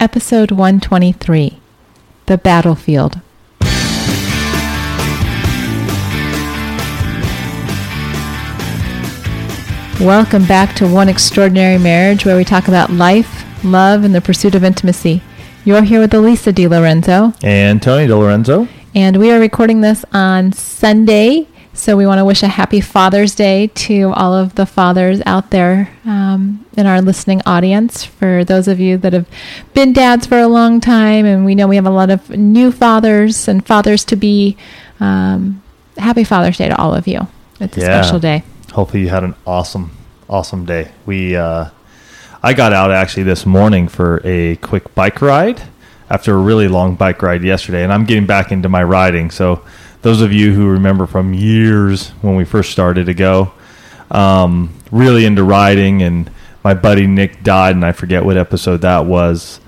episode 123 The Battlefield. Welcome back to One Extraordinary Marriage, where we talk about life, love, and the pursuit of intimacy. You're here with Alisa Di Lorenzo, And Tony DiLorenzo. and we are recording this on Sunday. So we want to wish a happy Father's Day to all of the fathers out there um, in our listening audience. For those of you that have been dads for a long time, and we know we have a lot of new fathers and fathers to be, um, happy Father's Day to all of you. It's a Yeah. special day. Hopefully you had an awesome, awesome day. We, uh, I got out actually this morning for a quick bike ride after a really long bike ride yesterday, and I'm getting back into my riding. So those of you who remember from years when we first started to go, um, really into riding, and my buddy Nick died, and I forget what episode that was,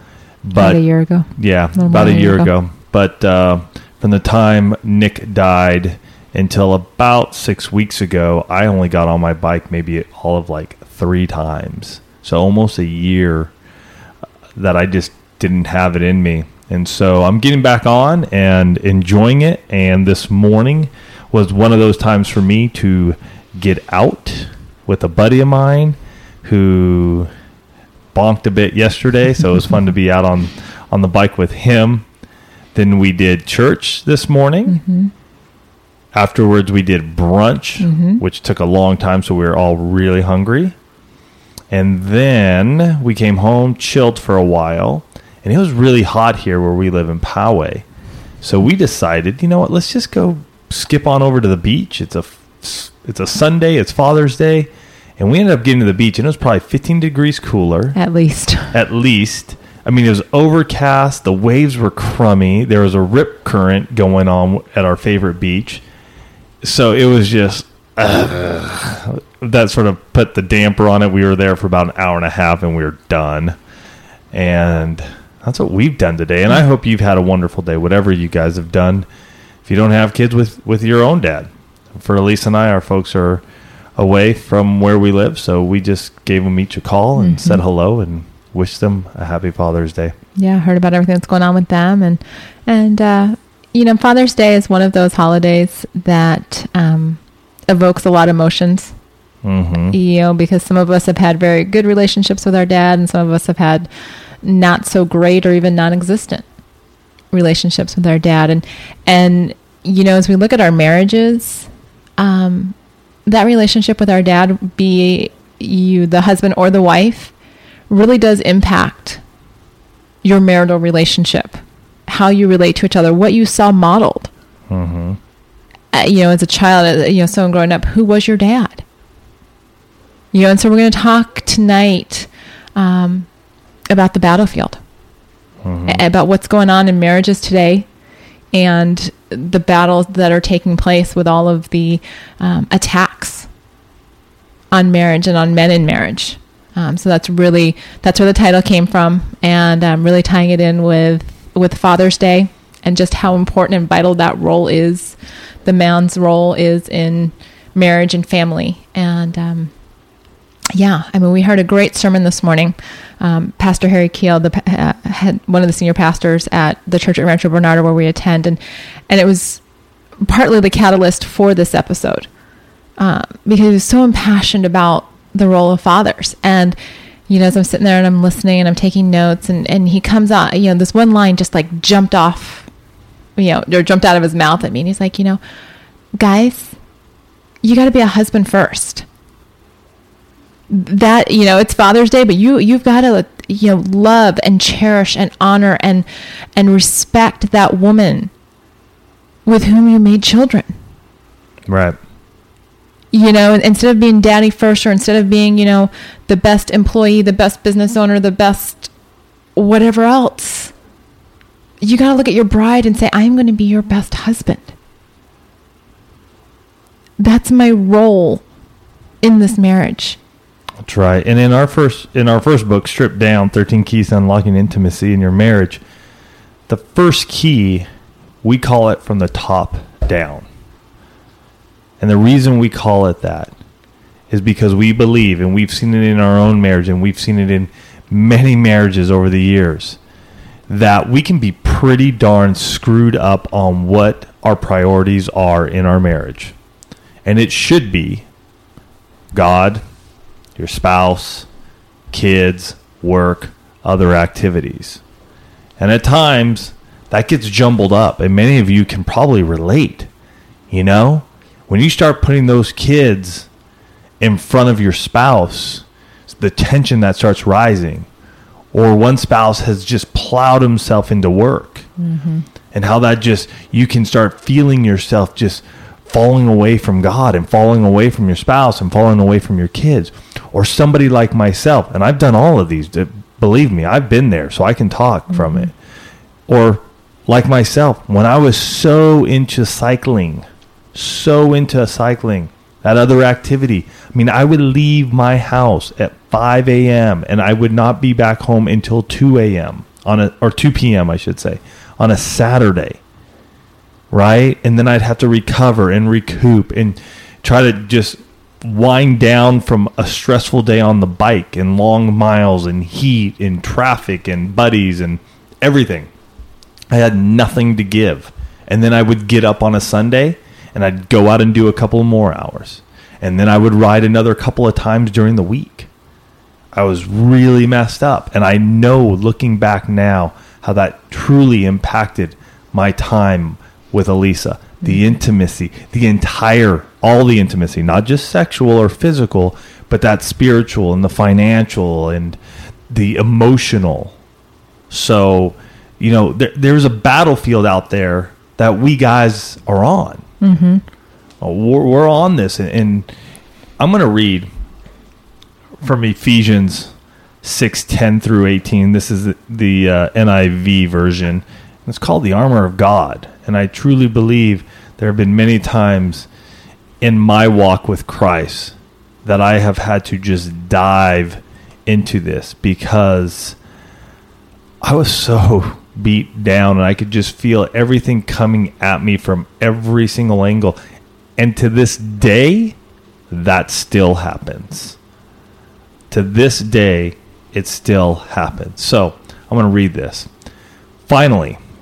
About but a year ago. Yeah, little about a year year ago. But uh, from the time Nick died until about six weeks ago, I only got on my bike maybe all of like three times. So almost a year that I just didn't have it in me. And so I'm getting back on and enjoying it. And this morning was one of those times for me to get out with a buddy of mine who bonked a bit yesterday, so it was fun to be out on on the bike with him. Then we did church this morning. Mm-hmm. Afterwards, we did brunch, mm-hmm. which took a long time, so we were all really hungry. And then we came home, chilled for a while, and it was really hot here where we live in Poway. So we decided, you know what? Let's just go skip on over to the beach. It's a it's a Sunday. It's Father's Day, and we ended up getting to the beach, and it was probably 15 degrees cooler At least. at least. I mean, it was overcast. The waves were crummy. There was a rip current going on at our favorite beach. So it was just uh, that sort of put the damper on it. We were there for about an hour and a half, and we were done. And that's what we've done today. And I hope you've had a wonderful day, whatever you guys have done. If you don't have kids with with your own dad, for Elise and I, our folks are away from where we live, so we just gave them each a call and said hello and wished them a happy Father's Day. yeah, heard about everything that's going on with them, and and uh, you know, Father's Day is one of those holidays that um, evokes a lot of emotions. Mm-hmm. You know, because some of us have had very good relationships with our dad, and some of us have had not so great or even non-existent relationships with our dad, and and you know, as we look at our marriages, um, that relationship with our dad, be you the husband or the wife, really does impact your marital relationship, how you relate to each other, what you saw modeled. Mm-hmm. Uh, you know, as a child, uh, you know, someone growing up, who was your dad? You know, and so we're going to talk tonight um, about the battlefield, a- about what's going on in marriages today, and the battles that are taking place with all of the um, attacks on marriage and on men in marriage. Um, so that's really that's where the title came from, and um, really tying it in with with Father's Day and just how important and vital that role is. The man's role is in marriage and family, and um, yeah, I mean, we heard a great sermon this morning. Um, Pastor Harry Keel, the uh, head, one of the senior pastors at the church at Rancho Bernardo, where we attend, and and it was partly the catalyst for this episode um, because he was so impassioned about the role of fathers. And you know, as I'm sitting there and I'm listening and I'm taking notes, and and he comes out, you know, this one line just like jumped off, you know, or jumped out of his mouth at me, and he's like, you know, guys, you got to be a husband first that you know it's father's day but you you've got to you know love and cherish and honor and and respect that woman with whom you made children. Right. you know instead of being daddy first or instead of being you know the best employee the best business owner the best whatever else you got to look at your bride and say i'm going to be your best husband. That's my role in this marriage That's right. And in our first in our first book, Stripped Down, 13 Keys to Unlocking Intimacy in Your Marriage, the first key, we call it from the top down. And the reason we call it that is because we believe, and we've seen it in our own marriage, and we've seen it in many marriages over the years, that we can be pretty darn screwed up on what our priorities are in our marriage. And it should be God, your spouse, kids, work, other activities. And at times, that gets jumbled up, and many of you can probably relate. You know, when you start putting those kids in front of your spouse, the tension that starts rising, or one spouse has just plowed himself into work, mm-hmm. and how that just, you can start feeling yourself just falling away from God and falling away from your spouse and falling away from your kids, or somebody like myself, and I've done all of these. Believe me, I've been there, so I can talk mm-hmm. from it. Or like myself, when I was so into cycling, so into cycling, that other activity. I mean, I would leave my house at 5 a.m. and I would not be back home until 2 a.m. on a or 2 p.m. I should say on a Saturday right? And then I'd have to recover and recoup and try to just wind down from a stressful day on the bike and long miles and heat and traffic and buddies and everything. I had nothing to give. And then I would get up on a Sunday and I'd go out and do a couple more hours. And then I would ride another couple of times during the week. I was really messed up. And I know looking back now how that truly impacted my time with Alisa. The intimacy, the entire, all the intimacy, not just sexual or physical, but that spiritual and the financial and the emotional. So, you know, there, there's a battlefield out there that we guys are on. Mm-hmm. Uh, we're, we're, on this, and, and I'm going to read from Ephesians six ten through 18. This is the, the uh, NIV version. It's called the armor of God. And I truly believe there have been many times in my walk with Christ that I have had to just dive into this because I was so beat down and I could just feel everything coming at me from every single angle. And to this day, that still happens. To this day, it still happens. So I'm going to read this. Finally,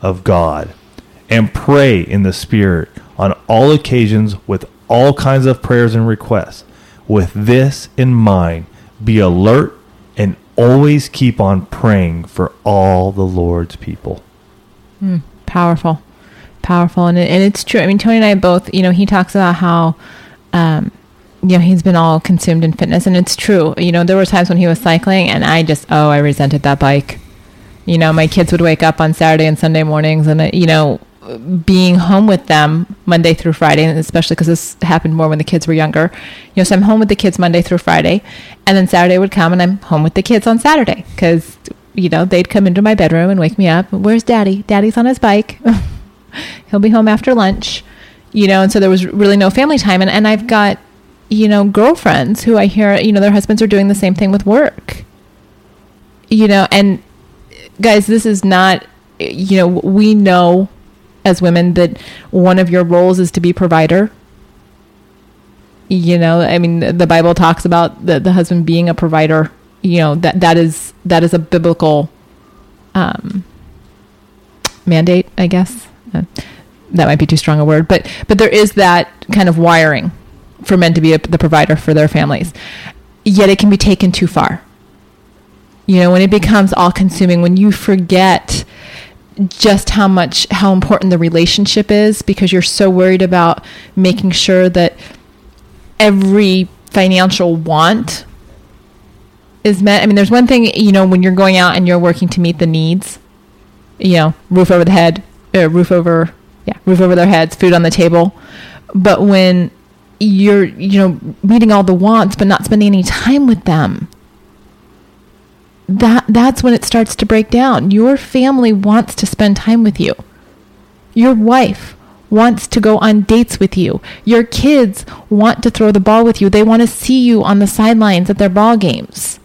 of God and pray in the Spirit on all occasions with all kinds of prayers and requests. With this in mind, be alert and always keep on praying for all the Lord's people. Mm, powerful. Powerful. And, it, and it's true. I mean, Tony and I both, you know, he talks about how, um, you know, he's been all consumed in fitness. And it's true. You know, there were times when he was cycling and I just, oh, I resented that bike you know, my kids would wake up on Saturday and Sunday mornings, and uh, you know, being home with them Monday through Friday, and especially because this happened more when the kids were younger. You know, so I'm home with the kids Monday through Friday, and then Saturday would come, and I'm home with the kids on Saturday because you know they'd come into my bedroom and wake me up. Where's Daddy? Daddy's on his bike. He'll be home after lunch. You know, and so there was really no family time, and and I've got you know girlfriends who I hear you know their husbands are doing the same thing with work. You know, and guys, this is not, you know, we know as women that one of your roles is to be provider. You know, I mean, the Bible talks about the, the husband being a provider. You know that that is that is a biblical um, mandate, I guess. Uh, that might be too strong a word, but but there is that kind of wiring for men to be a, the provider for their families. Yet it can be taken too far you know, when it becomes all consuming, when you forget just how much how important the relationship is because you're so worried about making sure that every financial want is met. I mean, there's one thing, you know, when you're going out and you're working to meet the needs, you know, roof over the head, uh, roof over, yeah, roof over their heads, food on the table. But when you're, you know, meeting all the wants but not spending any time with them, that that's when it starts to break down. Your family wants to spend time with you. Your wife wants to go on dates with you. Your kids want to throw the ball with you. They want to see you on the sidelines at their ball games.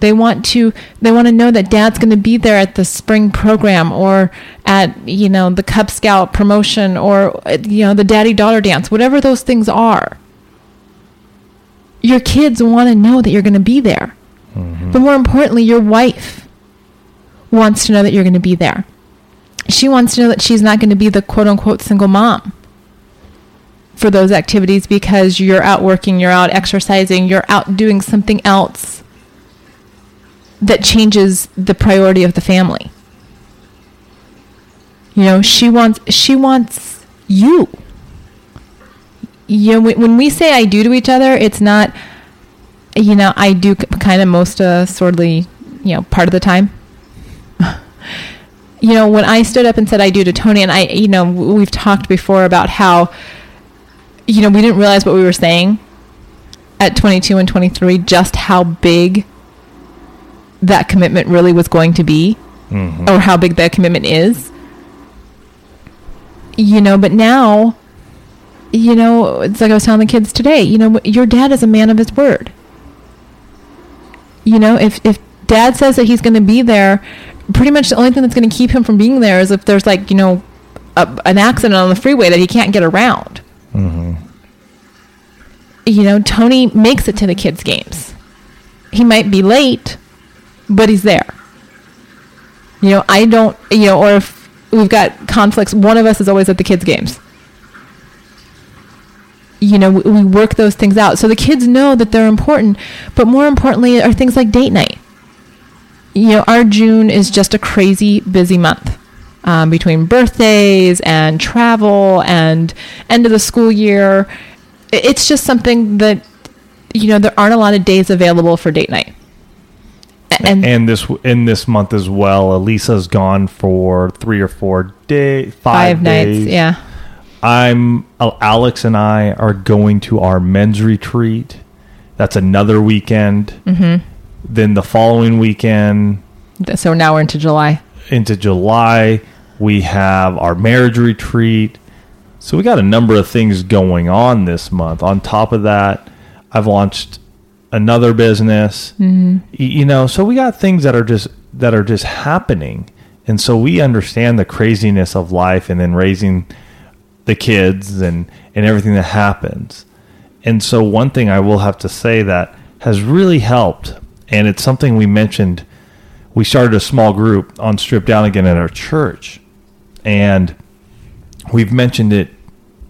They want to they want to know that dad's going to be there at the spring program or at, you know, the Cub Scout promotion or you know, the daddy daughter dance, whatever those things are. Your kids want to know that you're going to be there. Mm-hmm. But more importantly, your wife wants to know that you're going to be there. She wants to know that she's not going to be the quote unquote single mom for those activities because you're out working, you're out exercising, you're out doing something else that changes the priority of the family. You know, she wants she wants you. You know, when we say I do to each other, it's not you know, I do kind of most uh, sorely, you know, part of the time. you know, when I stood up and said I do to Tony, and I, you know, we've talked before about how, you know, we didn't realize what we were saying at 22 and 23, just how big that commitment really was going to be, mm-hmm. or how big that commitment is. You know, but now, you know, it's like I was telling the kids today, you know, your dad is a man of his word you know, if if dad says that he's going to be there, pretty much the only thing that's going to keep him from being there is if there's like, you know, a, an accident on the freeway that he can't get around. Mm-hmm. You know, Tony makes it to the kids' games. He might be late, but he's there. You know, I don't, you know, or if we've got conflicts, one of us is always at the kids' games you know, we work those things out. So the kids know that they're important, but more importantly are things like date night. You know, our June is just a crazy busy month. Um, between birthdays and travel and end of the school year, it's just something that you know there aren't a lot of days available for date night. And, and this in this month as well, Alisa's gone for three or four day, five, five nights. Yeah, I'm Alex and I are going to our men's retreat. That's another weekend. Mm-hmm. Then the following weekend. So now we're into July. Into July, we have our marriage retreat. So we got a number of things going on this month. On top of that, I've launched another business. Mm-hmm. You know, so we got things that are just that are just happening. And so we understand the craziness of life and then raising the kids and and everything that happens. And so one thing I will have to say that has really helped and it's something we mentioned we started a small group on Stripped Down again at our church and we've mentioned it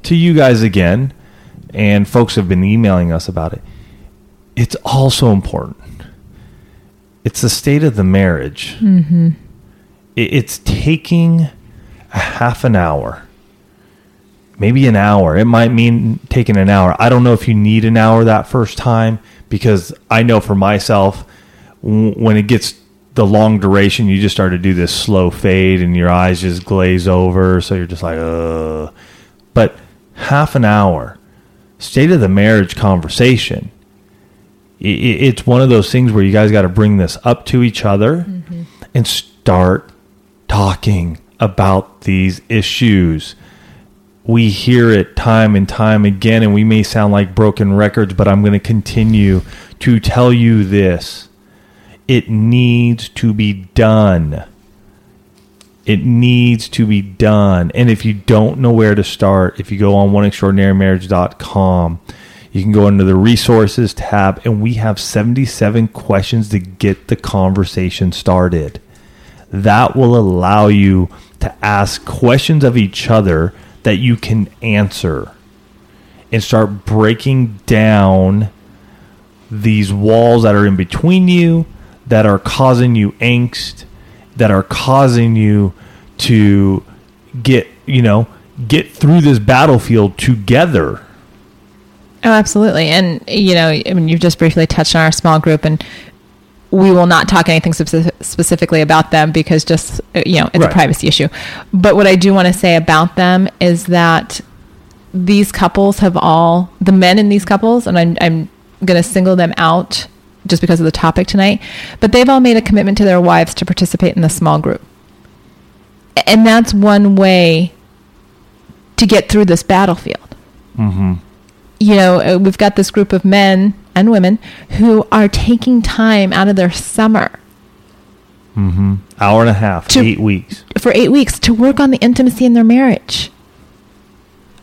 to you guys again and folks have been emailing us about it it's also important it's the state of the marriage mm-hmm. it's taking a half an hour maybe an hour. It might mean taking an hour. I don't know if you need an hour that first time because I know for myself, when it gets the long duration, you just start to do this slow fade and your eyes just glaze over. So you're just like, uh. But half an hour, state of the marriage conversation. It's one of those things where you guys got to bring this up to each other mm-hmm. and start talking about these issues we hear it time and time again, and we may sound like broken records, but I'm going to continue to tell you this. It needs to be done. It needs to be done. And if you don't know where to start, if you go on oneextraordinarymarriage.com, you can go under the resources tab, and we have 77 questions to get the conversation started. That will allow you to ask questions of each other that you can answer and start breaking down these walls that are in between you that are causing you angst that are causing you to get you know get through this battlefield together. Oh, absolutely. And, you know, I mean, you've just briefly touched on our small group, and we will not talk anything speci- specifically about them because just, uh, you know, it's Right. a privacy issue. But what I do want to say about them is that these couples have all, the men in these couples, and I'm, I'm going to single them out just because of the topic tonight, but they've all made a commitment to their wives to participate in the small group. And that's one way to get through this battlefield Mm-hmm. you know, uh, we've got this group of men and women who are taking time out of their summer Mm-hmm. Hour and a half, To- eight weeks. for eight weeks to work on the intimacy in their marriage.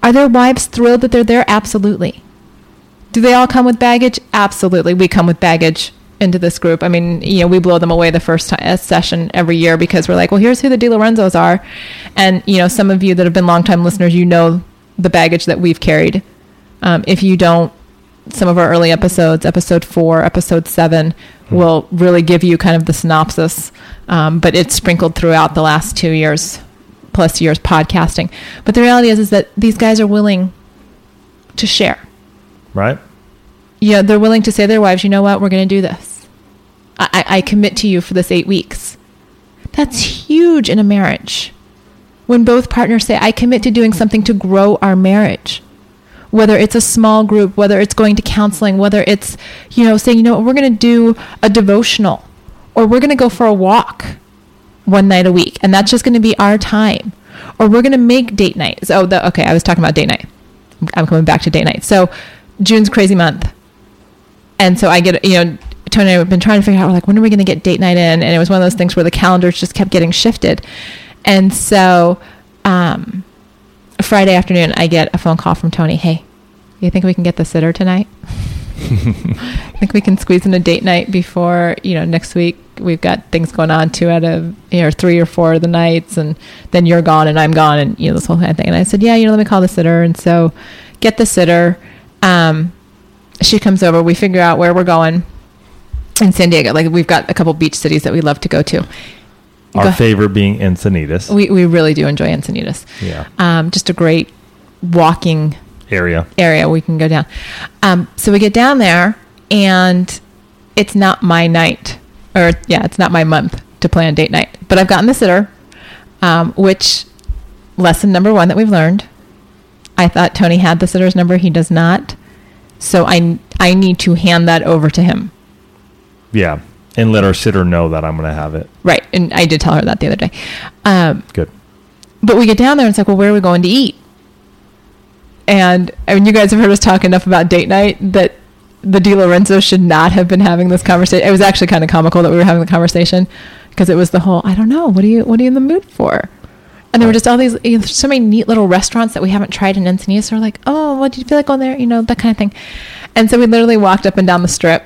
Are their wives thrilled that they're there? Absolutely. Do they all come with baggage? Absolutely. We come with baggage into this group. I mean, you know, we blow them away the first ti- uh, session every year because we're like, well, here's who the Di Lorenzos are. And, you know, some of you that have been longtime listeners, you know the baggage that we've carried. Um, if you don't, some of our early episodes, episode four, episode seven, will really give you kind of the synopsis. Um, but it's sprinkled throughout the last two years, plus years podcasting. But the reality is, is that these guys are willing to share. Right? Yeah, they're willing to say to their wives, you know what, we're going to do this. I, I I commit to you for this eight weeks. That's huge in a marriage. When both partners say, I commit to doing something to grow our marriage. Whether it's a small group, whether it's going to counseling, whether it's, you know, saying, you know we're going to do a devotional or we're going to go for a walk one night a week and that's just going to be our time. Or we're going to make date night so the, okay i was talking about date night. I'm coming back to date night. So june's crazy month. And so i get you know tony and i have been trying to figure out like when are we going to get date night in? And it was one of those things where the calendars just kept getting shifted. And so um, friday afternoon i get a phone call from tony hey you think we can get the sitter tonight I think we can squeeze in a date night before you know next week. We've got things going on two out of you know three or four of the nights, and then you're gone and I'm gone, and you know this whole kind of thing. And I said, yeah, you know, let me call the sitter, and so get the sitter. Um, she comes over. We figure out where we're going in San Diego. Like we've got a couple beach cities that we love to go to. Our Go- favorite being Encinitas. We we really do enjoy Encinitas. yeah. Um, just a great walking Area. area we can go down. Um, so we get down there, and it's not my night, or yeah, it's not my month to plan date night. But I've gotten the sitter, um, which lesson number one that we've learned. I thought Tony had the sitter's number. He does not. So I I need to hand that over to him. Yeah. And let our sitter know that I'm going to have it. Right, and I did tell her that the other day. Um, Good. But we get down there and it's like, well, where are we going to eat? And I mean, you guys have heard us talk enough about date night that the Di Lorenzo should not have been having this conversation. It was actually kind of comical that we were having the conversation because it was the whole, I don't know, what are you, what are you in the mood for? And there were just all these, you know, so many neat little restaurants that we haven't tried in Encinitas. So we're like, oh, what do you feel like going there? You know, that kind of thing. And so we literally walked up and down the strip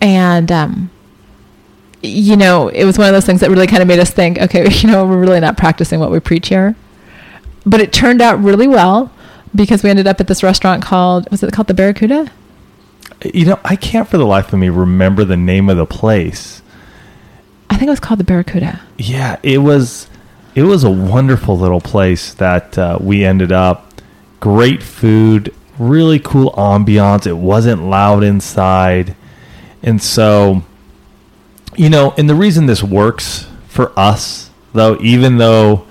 and, um, you know, it was one of those things that really kind of made us think, okay, you know, we're really not practicing what we preach here. But it turned out really well because we ended up at this restaurant called, was it called the Barracuda? You know, I can't for the life of me remember the name of the place. I think it was called the Barracuda. Yeah, it was it was a wonderful little place that uh, we ended up. Great food, really cool ambiance. It wasn't loud inside. And so you know, and the reason this works for us though, even though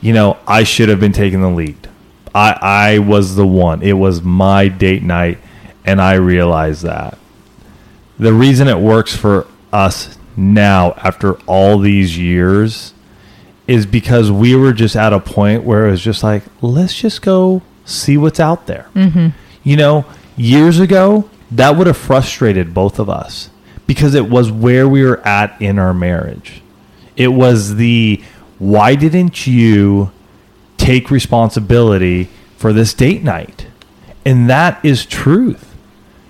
you know, I should have been taking the lead. I I was the one. It was my date night and I realized that. The reason it works for us now after all these years is because we were just at a point where it was just like, let's just go see what's out there. Mm-hmm. You know, years ago, that would have frustrated both of us because it was where we were at in our marriage. It was the why didn't you take responsibility for this date night? And that is truth.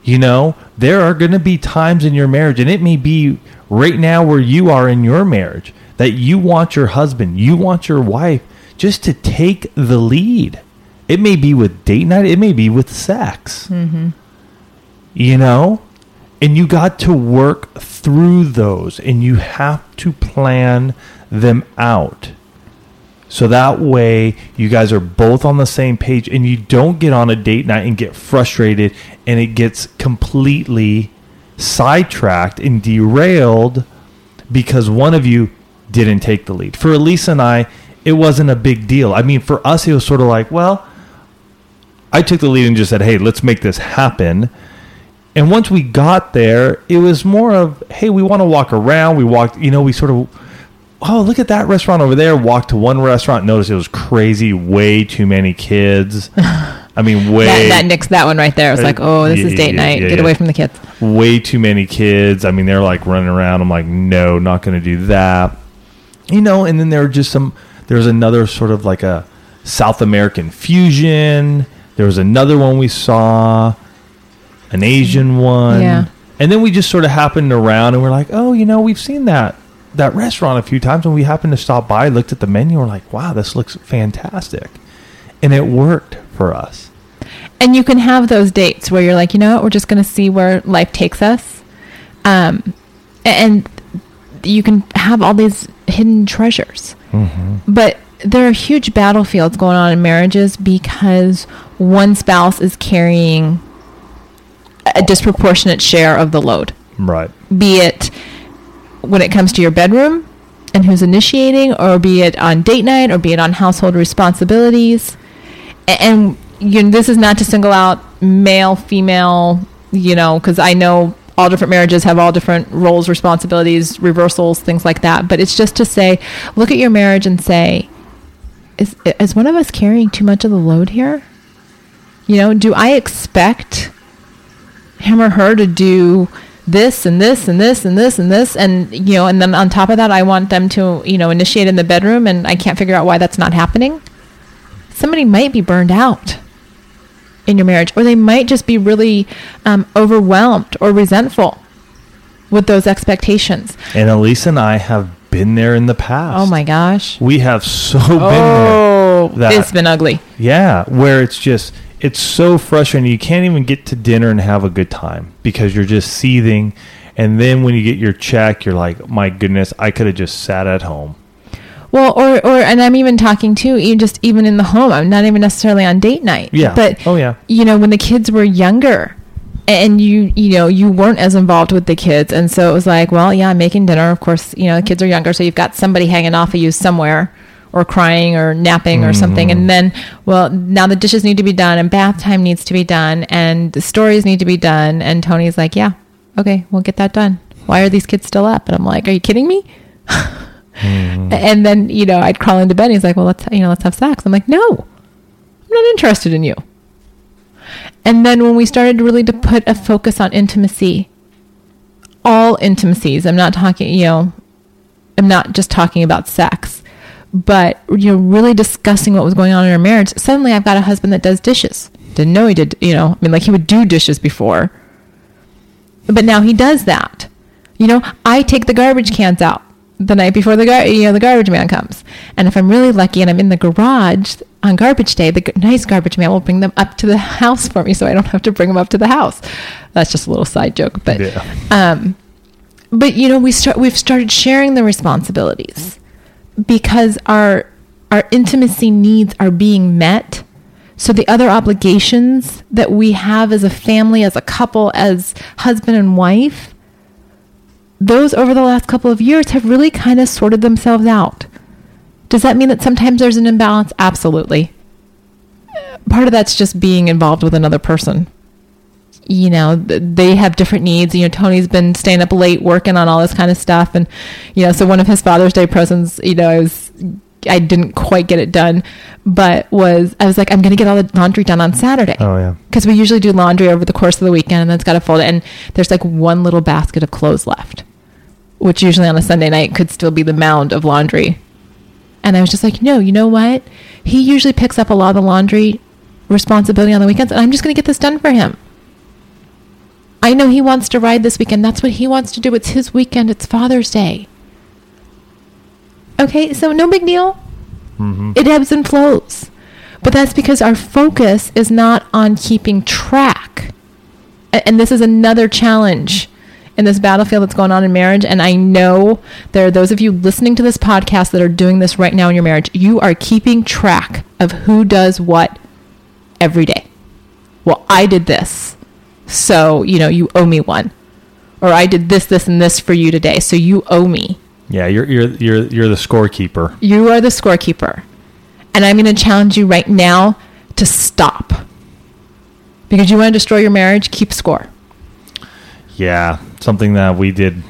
You know, there are going to be times in your marriage, and it may be right now where you are in your marriage, that you want your husband, you want your wife just to take the lead. It may be with date night, it may be with sex. Mm-hmm. You know? And you got to work through those, and you have to plan them out. So that way you guys are both on the same page and you don't get on a date night and get frustrated and it gets completely sidetracked and derailed because one of you didn't take the lead. For Alisa and I, it wasn't a big deal. I mean, for us, it was sort of like, well, I took the lead and just said, hey, let's make this happen. And once we got there, it was more of, hey, we want to walk around. We walked, you know, we sort of, oh, look at that restaurant over there. Walked to one restaurant, noticed it was crazy, way too many kids. I mean, way. That, that nixed that one right there. It's like, oh, this is date yeah, night. yeah, Get yeah. away from the kids. way too many kids. I mean, they're like running around. I'm like, no, not going to do that. You know, and then there were just some, there was another sort of like a South American fusion. There was another one we saw, an Asian one. Yeah. And then we just sort of happened around and we're like, oh, you know, we've seen that that restaurant a few times and we happened to stop by, looked at the menu, we're like, wow, this looks fantastic. And it worked for us. and you can have those dates where you're like, you know what, we're just going to see where life takes us, um, and you can have all these hidden treasures. But there are huge battlefields going on in marriages because one spouse is carrying a disproportionate share of the load, Right. be it when it comes to your bedroom and who's initiating, or be it on date night, or be it on household responsibilities a- and you know, this is not to single out male, female, you know, because I know all different marriages have all different roles, responsibilities, reversals, things like that. But it's just to say, look at your marriage and say, is is one of us carrying too much of the load here? You know, do I expect him or her to do this and this and this and this and this and you know and then on top of that I want them to you know initiate in the bedroom and I can't figure out why that's not happening somebody might be burned out in your marriage, or they might just be really um, overwhelmed or resentful with those expectations. And Alisa and I have been there in the past. Oh my gosh. We have so been there. Oh, that- it's been ugly. Yeah, where it's just it's so frustrating. You can't even get to dinner and have a good time because you're just seething. And then when you get your check, you're like, "My goodness, I could have just sat at home." Well, or, or, and I'm even talking too, even just even in the home. I'm not even necessarily on date night. Yeah. But Oh, yeah. you know, when the kids were younger, and you you know you weren't as involved with the kids, and so it was like, well, yeah, I'm making dinner. Of course, you know, the kids are younger, so you've got somebody hanging off of you somewhere, or crying, or napping, or something, and mm-hmm. then, well, now the dishes need to be done, and bath time needs to be done, and the stories need to be done, and Tony's like, yeah, okay, we'll get that done. Why are these kids still up? And I'm like, are you kidding me? Mm-hmm. And then, you know, I'd crawl into bed and he's like, well, let's, you know, let's have sex. I'm like, no, I'm not interested in you. And then when we started really to put a focus on intimacy, all intimacies, I'm not talking, you know, I'm not just talking about sex, but, you know, really discussing what was going on in our marriage. Suddenly I've got a husband that does dishes. Didn't know he did, you know, I mean, like he would do dishes before, but now he does that. You know, I take the garbage cans out the night before the gar- you know the garbage man comes, and if I'm really lucky and I'm in the garage on garbage day, the g- nice garbage man will bring them up to the house for me, so I don't have to bring them up to the house. That's just a little side joke, but Yeah. um, but you know we start we've started sharing the responsibilities because our our intimacy needs are being met. So the other obligations that we have as a family as a couple as husband and wife those over the last couple of years have really kind of sorted themselves out. Does that mean that sometimes there's an imbalance? Absolutely. Part of that's just being involved with another person you know they have different needs. You know tony's been staying up late working on all this kind of stuff. And you know so one of his father's day presents you know i was i didn't quite get it done but was i was like i'm going to get all the laundry done on saturday. Oh yeah. because we usually do laundry over the course of the weekend and then it's got to fold it and there's like one little basket of clothes left which usually on a sunday night could still be the mound of laundry. And i was just like no you know what? He usually picks up a lot of the laundry responsibility on the weekends and i'm just going to get this done for him I know he wants to ride this weekend. That's what he wants to do. It's his weekend. It's Father's Day. Okay, so no big deal. Mm-hmm. It ebbs and flows. But that's because our focus is not on keeping track. And this is another challenge in this battlefield that's going on in marriage. And I know there are those of you listening to this podcast that are doing this right now in your marriage. You are keeping track of who does what every day. Well, I did this. So, you know, you owe me one. Or I did this, this, and this for you today. So you owe me. Yeah, you're you're you're you're the scorekeeper. You are the scorekeeper. And I'm going to challenge you right now to stop. Because you want to destroy your marriage, keep score. Yeah, something that we did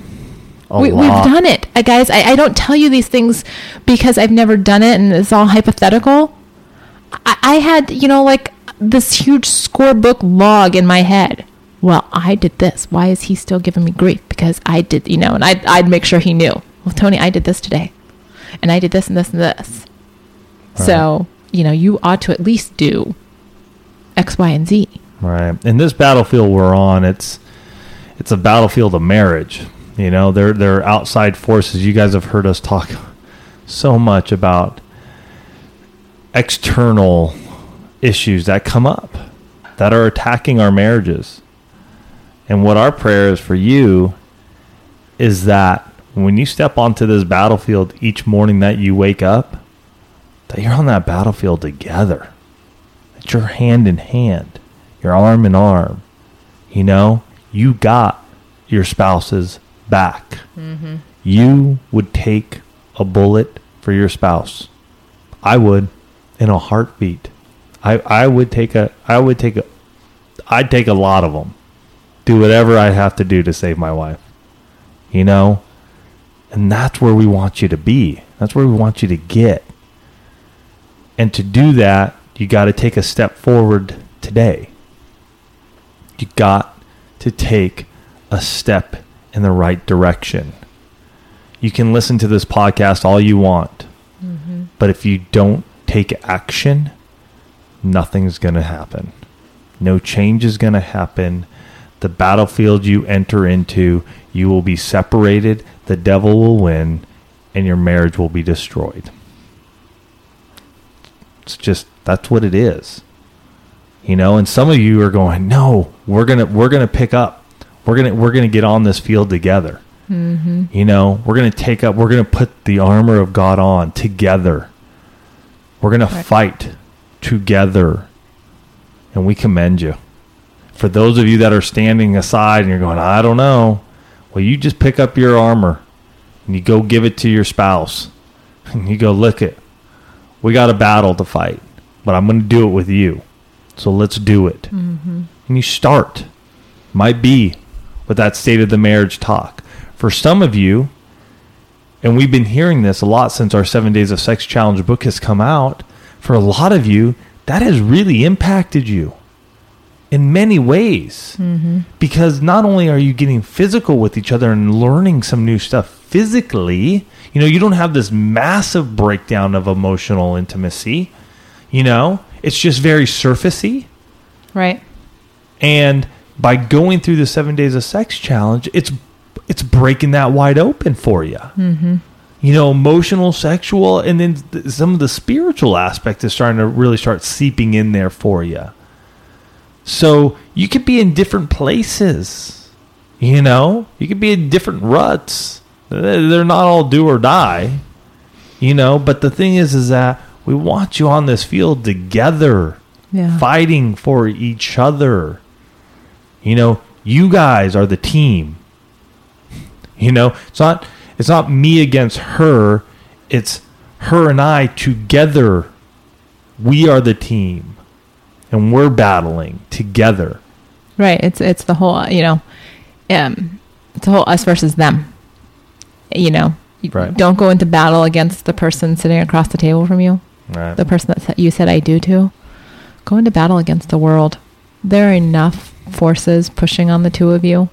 We, we've done it. Uh, guys, I, I don't tell you these things because I've never done it and it's all hypothetical. I, I had, you know, like this huge scorebook log in my head. Well, I did this. Why is he still giving me grief? Because I did, you know, and I'd, I'd make sure he knew. Well, Tony, I did this today. And I did this and this and this. So, you know, you ought to at least do X, Y, and Z. Right. In this battlefield we're on, it's it's a battlefield of marriage. You know, there there are outside forces. You guys have heard us talk so much about external issues that come up that are attacking our marriages. And what our prayer is for you is that when you step onto this battlefield each morning that you wake up, that you're on that battlefield together. That you're hand in hand, you're arm in arm. You know, you got your spouse's back. Mm-hmm. You would take a bullet for your spouse. I would in a heartbeat. I, I would take a I would take a I'd take a lot of them. Do whatever I have to do to save my wife. You know? And that's where we want you to be. That's where we want you to get. And to do that, you got to take a step forward today. You got to take a step in the right direction. You can listen to this podcast all you want, mm-hmm. but if you don't take action, nothing's going to happen. No change is going to happen. The battlefield you enter into, you will be separated, the devil will win, and your marriage will be destroyed. It's just that's what it is. You know, and some of you are going, "No, we're going to we're going to pick up. We're going to we're going to get on this field together." Mm-hmm. You know, we're going to take up, we're going to put the armor of God on together. We're going to fight together. And we commend you. For those of you that are standing aside and you're going, I don't know, well, you just pick up your armor and you go give it to your spouse. And you go, look it, we got a battle to fight, but I'm going to do it with you. So let's do it. Mm-hmm. And you start. Might be with that state of the marriage talk. For some of you, and we've been hearing this a lot since our Seven Days of Sex Challenge book has come out, for a lot of you, that has really impacted you in many ways. Mm-hmm. Because not only are you getting physical with each other and learning some new stuff physically, you know, you don't have this massive breakdown of emotional intimacy. You know, it's just very surfacey. Right. And by going through the seven days of sex challenge, it's it's breaking that wide open for you. Mm-hmm. You know, emotional, sexual, and then th- some of the spiritual aspect is starting to really start seeping in there for you. So you could be in different places. You know, you could be in different ruts. They're not all do or die. You know, but the thing is, is that we want you on this field together Yeah. fighting for each other. You know, you guys are the team. You know, it's not it's not me against her, it's her and I together. We are the team. And we're battling together. Right. It's it's the whole you know, um, it's the whole us versus them. You know, you Right. don't go into battle against the person sitting across the table from you, Right. the person that you said I do to. Go into battle against the world. There are enough forces pushing on the two of you,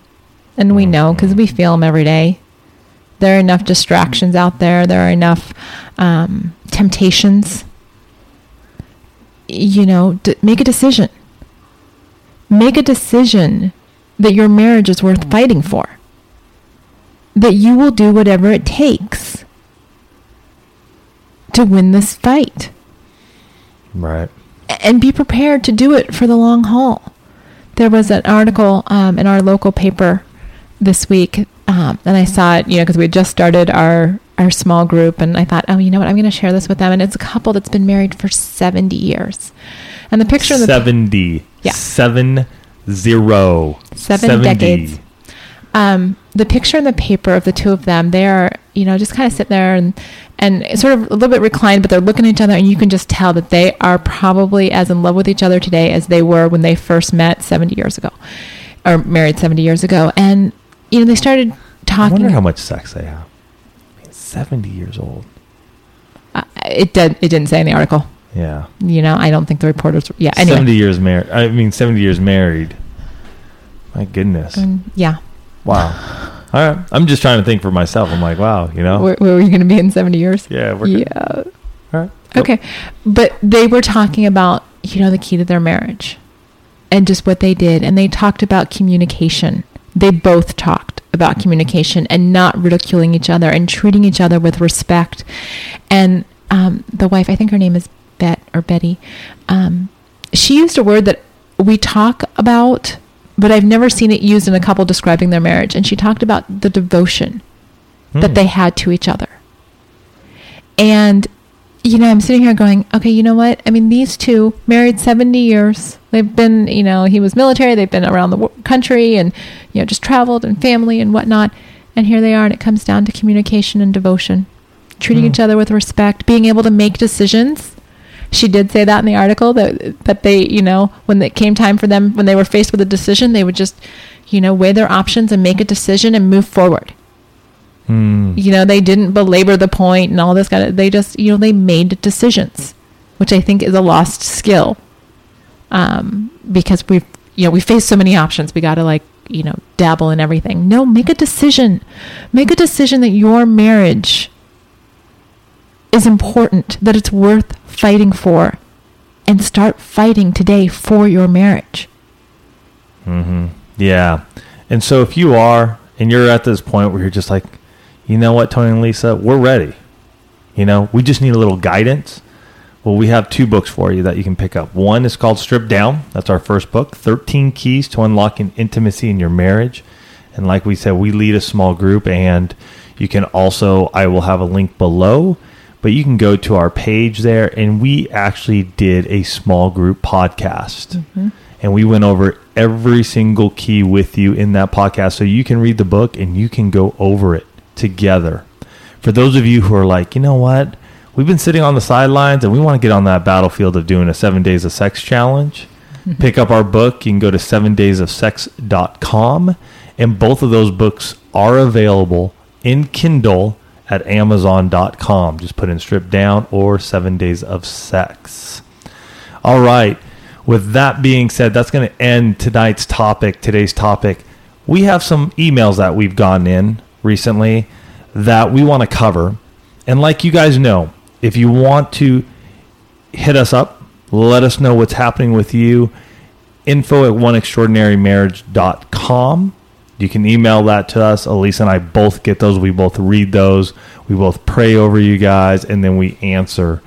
and we know because we feel them every day. There are enough distractions out there. There are enough um, temptations. You know, d- make a decision. Make a decision that your marriage is worth fighting for. That you will do whatever it takes to win this fight right. and be prepared to do it for the long haul. There was an article um, in our local paper this week, um, and I saw it, you know, because we had just started our our small group, and I thought, oh, you know what, I'm going to share this with them, and it's a couple that's been married for 70 years, and the picture of the 70. Yeah. Seven zero. Seven 70. decades. um, the picture in the paper of the two of them, they're you know just kind of sit there and and sort of a little bit reclined, but they're looking at each other, and you can just tell that they are probably as in love with each other today as they were when they first met 70 years ago, or married 70 years ago, and you know they started I talking. wonder how much sex they have. I mean, 70 years old. uh, it did. It didn't say in the article. Yeah. You know, I don't think the reporters. Yeah. Anyway. 70 years married. I mean, 70 years married. My goodness. Mm, yeah. Wow. All right. I'm just trying to think for myself. I'm like, wow, you know? Where, where were you going to be in 70 years? yeah, good. Yeah. All right. Go. Okay. But they were talking about, you know, the key to their marriage and just what they did. And they talked about communication. They both talked about communication and not ridiculing each other and treating each other with respect. And um, the wife, I think her name is Bet or Betty, um, she used a word that we talk about, but I've never seen it used in a couple describing their marriage. And she talked about the devotion that Hmm. they had to each other. And, you know, I'm sitting here going, okay, you know what? I mean, these two married 70 years. They've been, you know, he was military. They've been around the country and, you know, just traveled and family and whatnot. And here they are. And it comes down to communication and devotion, treating Hmm. each other with respect, being able to make decisions. She did say that in the article that, that they, you know, when it came time for them, when they were faced with a decision, they would just, you know, weigh their options and make a decision and move forward Hmm. you know they didn't belabor the point and all this kind of they just you know they made decisions which i think is a lost skill um, because we've you know we face so many options we got to like you know dabble in everything no make a decision make a decision that your marriage is important that it's worth fighting for and start fighting today for your marriage mm-hmm. Yeah. And so if you are, and you're at this point where you're just like, you know what, Tony and Lisa, we're ready. You know, we just need a little guidance. Well, we have two books for you that you can pick up. One is called Stripped Down. That's our first book 13 Keys to Unlocking Intimacy in Your Marriage. And like we said, we lead a small group, and you can also, I will have a link below, but you can go to our page there, and we actually did a small group podcast mm-hmm. and we went over every single key with you in that podcast so you can read the book and you can go over it together. For those of you who are like, you know what? We've been sitting on the sidelines and we want to get on that battlefield of doing a 7 days of sex challenge. Pick up our book, you can go to 7daysofsex.com and both of those books are available in Kindle at amazon.com. Just put in stripped down or 7 days of sex. All right. With that being said, that's going to end tonight's topic, today's topic. We have some emails that we've gotten in recently that we want to cover. And like you guys know, if you want to hit us up, let us know what's happening with you. Info at oneextraordinarymarriage.com. You can email that to us. Alisa and I both get those. We both read those. We both pray over you guys, and then we answer.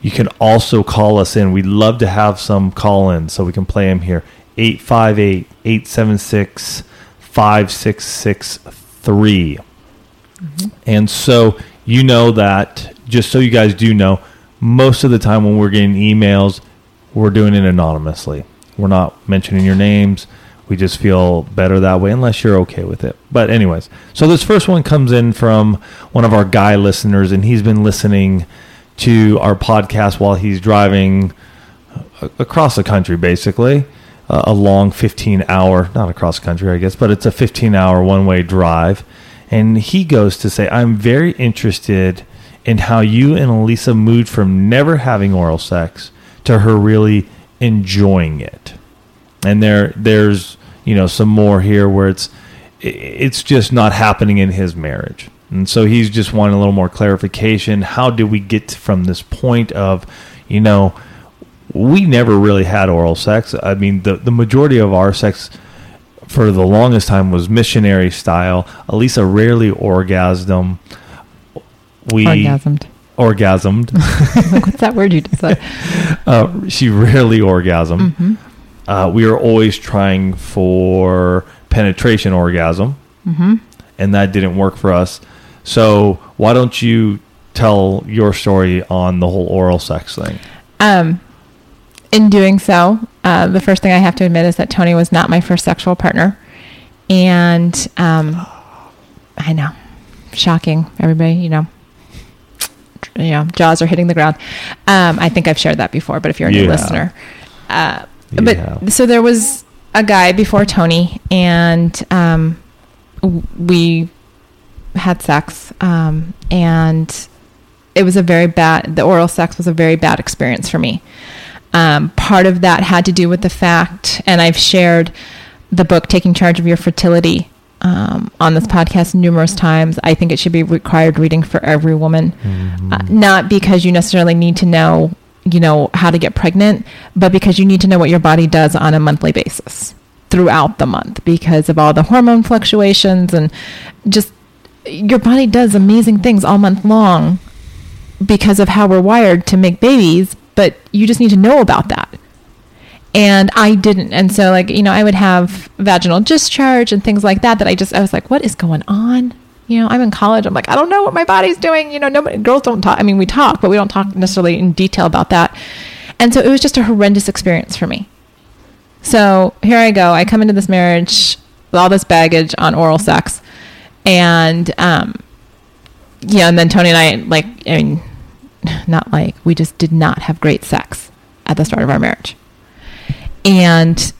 You can also call us in. We'd love to have some call ins so we can play them here. 858 876 5663. Mm-hmm. And so you know that, just so you guys do know, most of the time when we're getting emails, we're doing it anonymously. We're not mentioning your names. We just feel better that way, unless you're okay with it. But, anyways, so this first one comes in from one of our guy listeners, and he's been listening to our podcast while he's driving across the country, basically. Uh, a long 15 hour, not across country, I guess, but it's a 15 hour one way drive. And he goes to say, I'm very interested in how you and Alisa moved from never having oral sex to her really enjoying it. And there, there's, you know, some more here where it's, it's just not happening in his marriage. And so he's just wanting a little more clarification. How did we get from this point of, you know, we never really had oral sex. I mean, the the majority of our sex for the longest time was missionary style. Elisa rarely orgasmed. We orgasmed orgasmed. like what's that word you just said uh, she rarely orgasmed. Mhm. Uh, we are always trying for penetration orgasm. mm-hmm. and that didn't work for us. So why don't you tell your story on the whole oral sex thing? Um, in doing so, uh, the first thing I have to admit is that Tony was not my first sexual partner, and um, I know, shocking, everybody. You know, you know, jaws are hitting the ground. Um, I think I've shared that before, but if you're a new Yeah. listener, uh, Yeah. but so there was a guy before Tony, and um, we had sex, um, and it was a very bad. The oral sex was a very bad experience for me. Um, part of that had to do with the fact, and I've shared the book "Taking Charge of Your Fertility" um, on this podcast numerous times. I think it should be required reading for every woman, uh, not because you necessarily need to know, you know, how to get pregnant, but because you need to know what your body does on a monthly basis throughout the month because of all the hormone fluctuations and just your body does amazing things all month long because of how we're wired to make babies, but you just need to know about that. And I didn't. And so like, you know, I would have vaginal discharge and things like that that I just I was like, what is going on? You know, I'm in college. I'm like, I don't know what my body's doing. You know, nobody girls don't talk. I mean, we talk, but we don't talk necessarily in detail about that. And so it was just a horrendous experience for me. So here I go. I come into this marriage with all this baggage on oral sex. And um yeah, and then Tony and I like I mean not like we just did not have great sex at the start of our marriage. And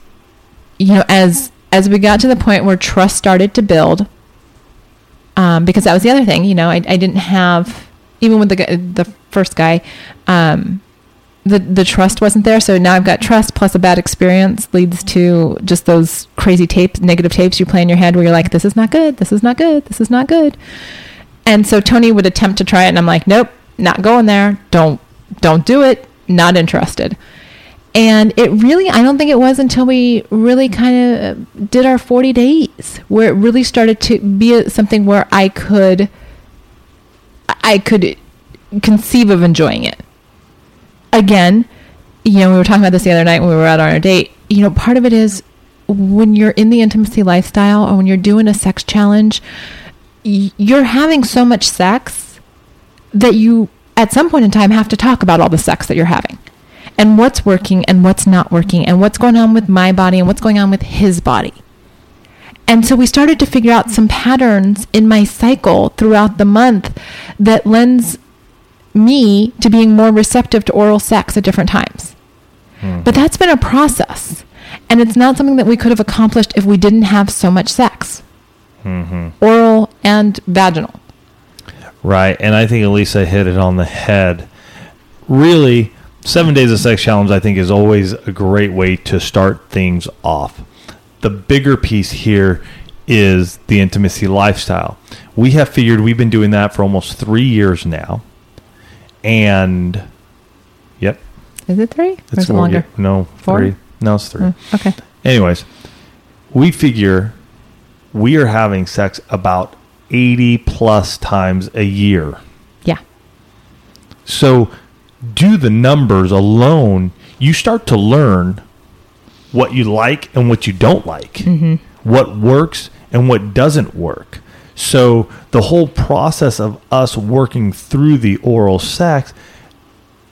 you know, as as we got to the point where trust started to build, um, because that was the other thing, you know, I, I didn't have even with the the first guy, um, the the trust wasn't there. So now I've got trust plus a bad experience leads to just those crazy tapes, negative tapes you play in your head where you're like, this is not good, this is not good, this is not good. And so Tony would attempt to try it, and I'm like, nope, not going there. Don't don't do it. Not interested. And it really, I don't think it was until we really kind of did our 40 days where it really started to be something where I could, I could conceive of enjoying it. Again, you know, we were talking about this the other night when we were out on our date. You know, part of it is when you're in the intimacy lifestyle or when you're doing a sex challenge, you're having so much sex that you, at some point in time, have to talk about all the sex that you're having and what's working and what's not working and what's going on with my body and what's going on with his body. And so we started to figure out some patterns in my cycle throughout the month that lends me to being more receptive to oral sex at different times. Hmm. But that's been a process. And it's not something that we could have accomplished if we didn't have so much sex mm-hmm. oral and vaginal. Right. And I think Alisa hit it on the head. Really, seven days of sex challenge, I think, is always a great way to start things off. The bigger piece here is the intimacy lifestyle. We have figured we've been doing that for almost three years now. And, yep. Is it three? Or is it four longer? No, Four? three. No, it's three. Hmm, Okay. Anyways, we figure we are having sex about 80 plus times a year. Yeah. So, do the numbers alone, you start to learn what you like and what you don't like, mm-hmm. what works and what doesn't work. So, the whole process of us working through the oral sex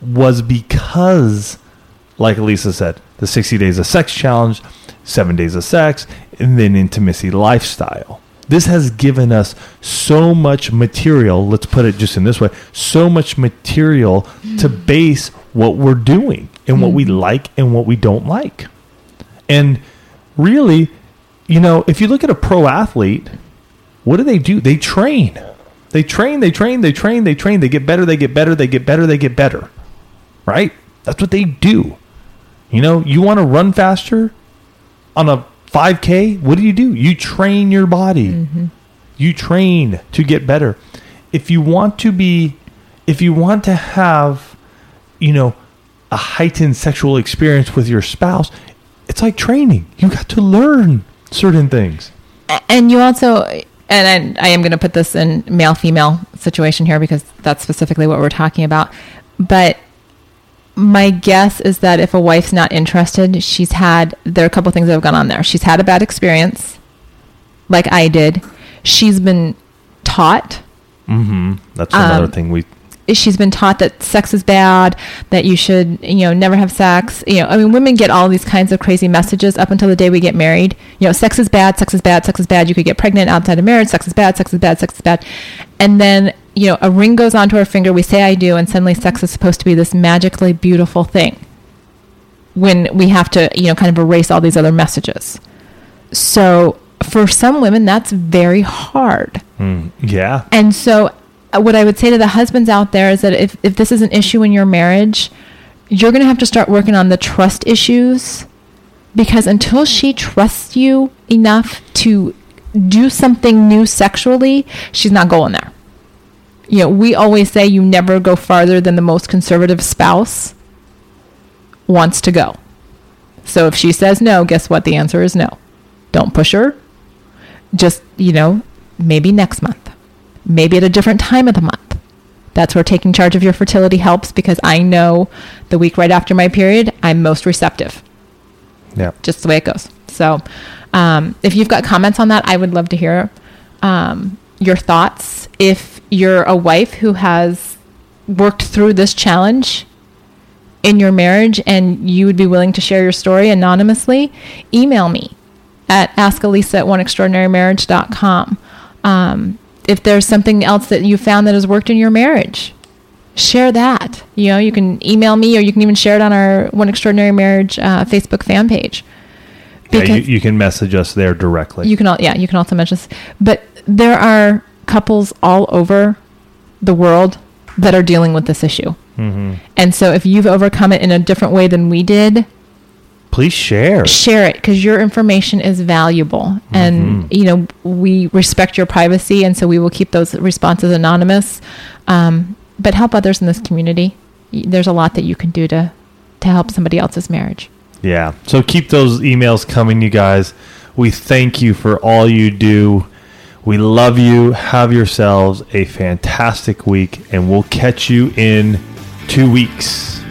was because, like Alisa said, the 60 days of sex challenge, seven days of sex, and then intimacy lifestyle. This has given us so much material, let's put it just in this way so much material to mm. base what we're doing and what we mm. like and what we don't like. And really, you know, if you look at a pro athlete, what do they do? They train. They train, they train, they train, they train. They get better, they get better, they get better, they get better. Right? That's what they do. You know, you want to run faster on a 5K? What do you do? You train your body. Mm-hmm. You train to get better. If you want to be, if you want to have, you know, a heightened sexual experience with your spouse, it's like training. You got to learn certain things. and you also and I, I am going to put this in male female situation here because that's specifically what we're talking about but my guess is that if a wife's not interested she's had there are a couple things that have gone on there she's had a bad experience like i did she's been taught Mm-hmm. That's another Um, thing we. she's been taught that sex is bad, that you should, you know, never have sex. You know, I mean, women get all these kinds of crazy messages up until the day we get married. You know, sex is bad, sex is bad, sex is bad. You could get pregnant outside of marriage. Sex is bad, sex is bad, sex is bad. And then, you know, a ring goes onto our finger. We say I do, and suddenly sex is supposed to be this magically beautiful thing. When we have to, you know, kind of erase all these other messages. So for some women, that's very hard. Mm, yeah. And so, uh, what I would say to the husbands out there is that if, if this is an issue in your marriage, you're going to have to start working on the trust issues because until she trusts you enough to do something new sexually, she's not going there. You know, we always say you never go farther than the most conservative spouse wants to go. So if she says no, guess what? The answer is no. Don't push her. Just, you know, maybe next month. Maybe at a different time of the month. That's where taking charge of your fertility helps because I know the week right after my period, I'm most receptive. Yeah. Just the way it goes. So, um, if you've got comments on that, I would love to hear um, your thoughts. If you're a wife who has worked through this challenge in your marriage and you would be willing to share your story anonymously, email me at askalisa at oneextraordinarymarriage.com. Um, if there's something else that you found that has worked in your marriage, share that. You know, you can email me or you can even share it on our One Extraordinary Marriage uh, Facebook fan page. Yeah, you, Because you can message us there directly. you can all yeah, you can also message this. But there are couples all over the world that are dealing with this issue. hmm And so if you've overcome it in a different way than we did, Please share. share it because your information is valuable and Mhm. you know we respect your privacy and so we will keep those responses anonymous um, but help others in this community there's a lot that you can do to to help somebody else's marriage Yeah. So keep those emails coming, you guys. We thank you for all you do. We love you. Have yourselves a fantastic week, and we'll catch you in two weeks.